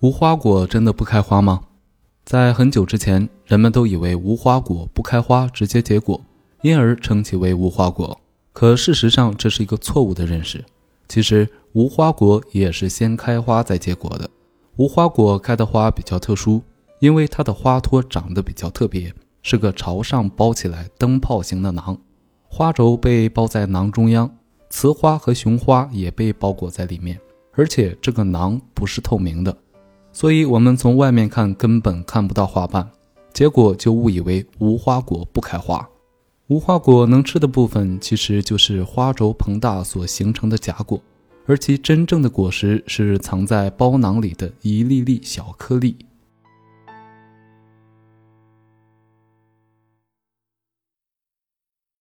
无花果真的不开花吗？在很久之前，人们都以为无花果不开花直接结果，因而称其为无花果。可事实上，这是一个错误的认识。其实，无花果也是先开花再结果的。无花果开的花比较特殊，因为它的花托长得比较特别，是个朝上包起来灯泡形的囊，花轴被包在囊中央，雌花和雄花也被包裹在里面，而且这个囊不是透明的。所以，我们从外面看根本看不到花瓣，结果就误以为无花果不开花。无花果能吃的部分其实就是花轴膨大所形成的假果，而其真正的果实是藏在包囊里的一粒粒小颗粒。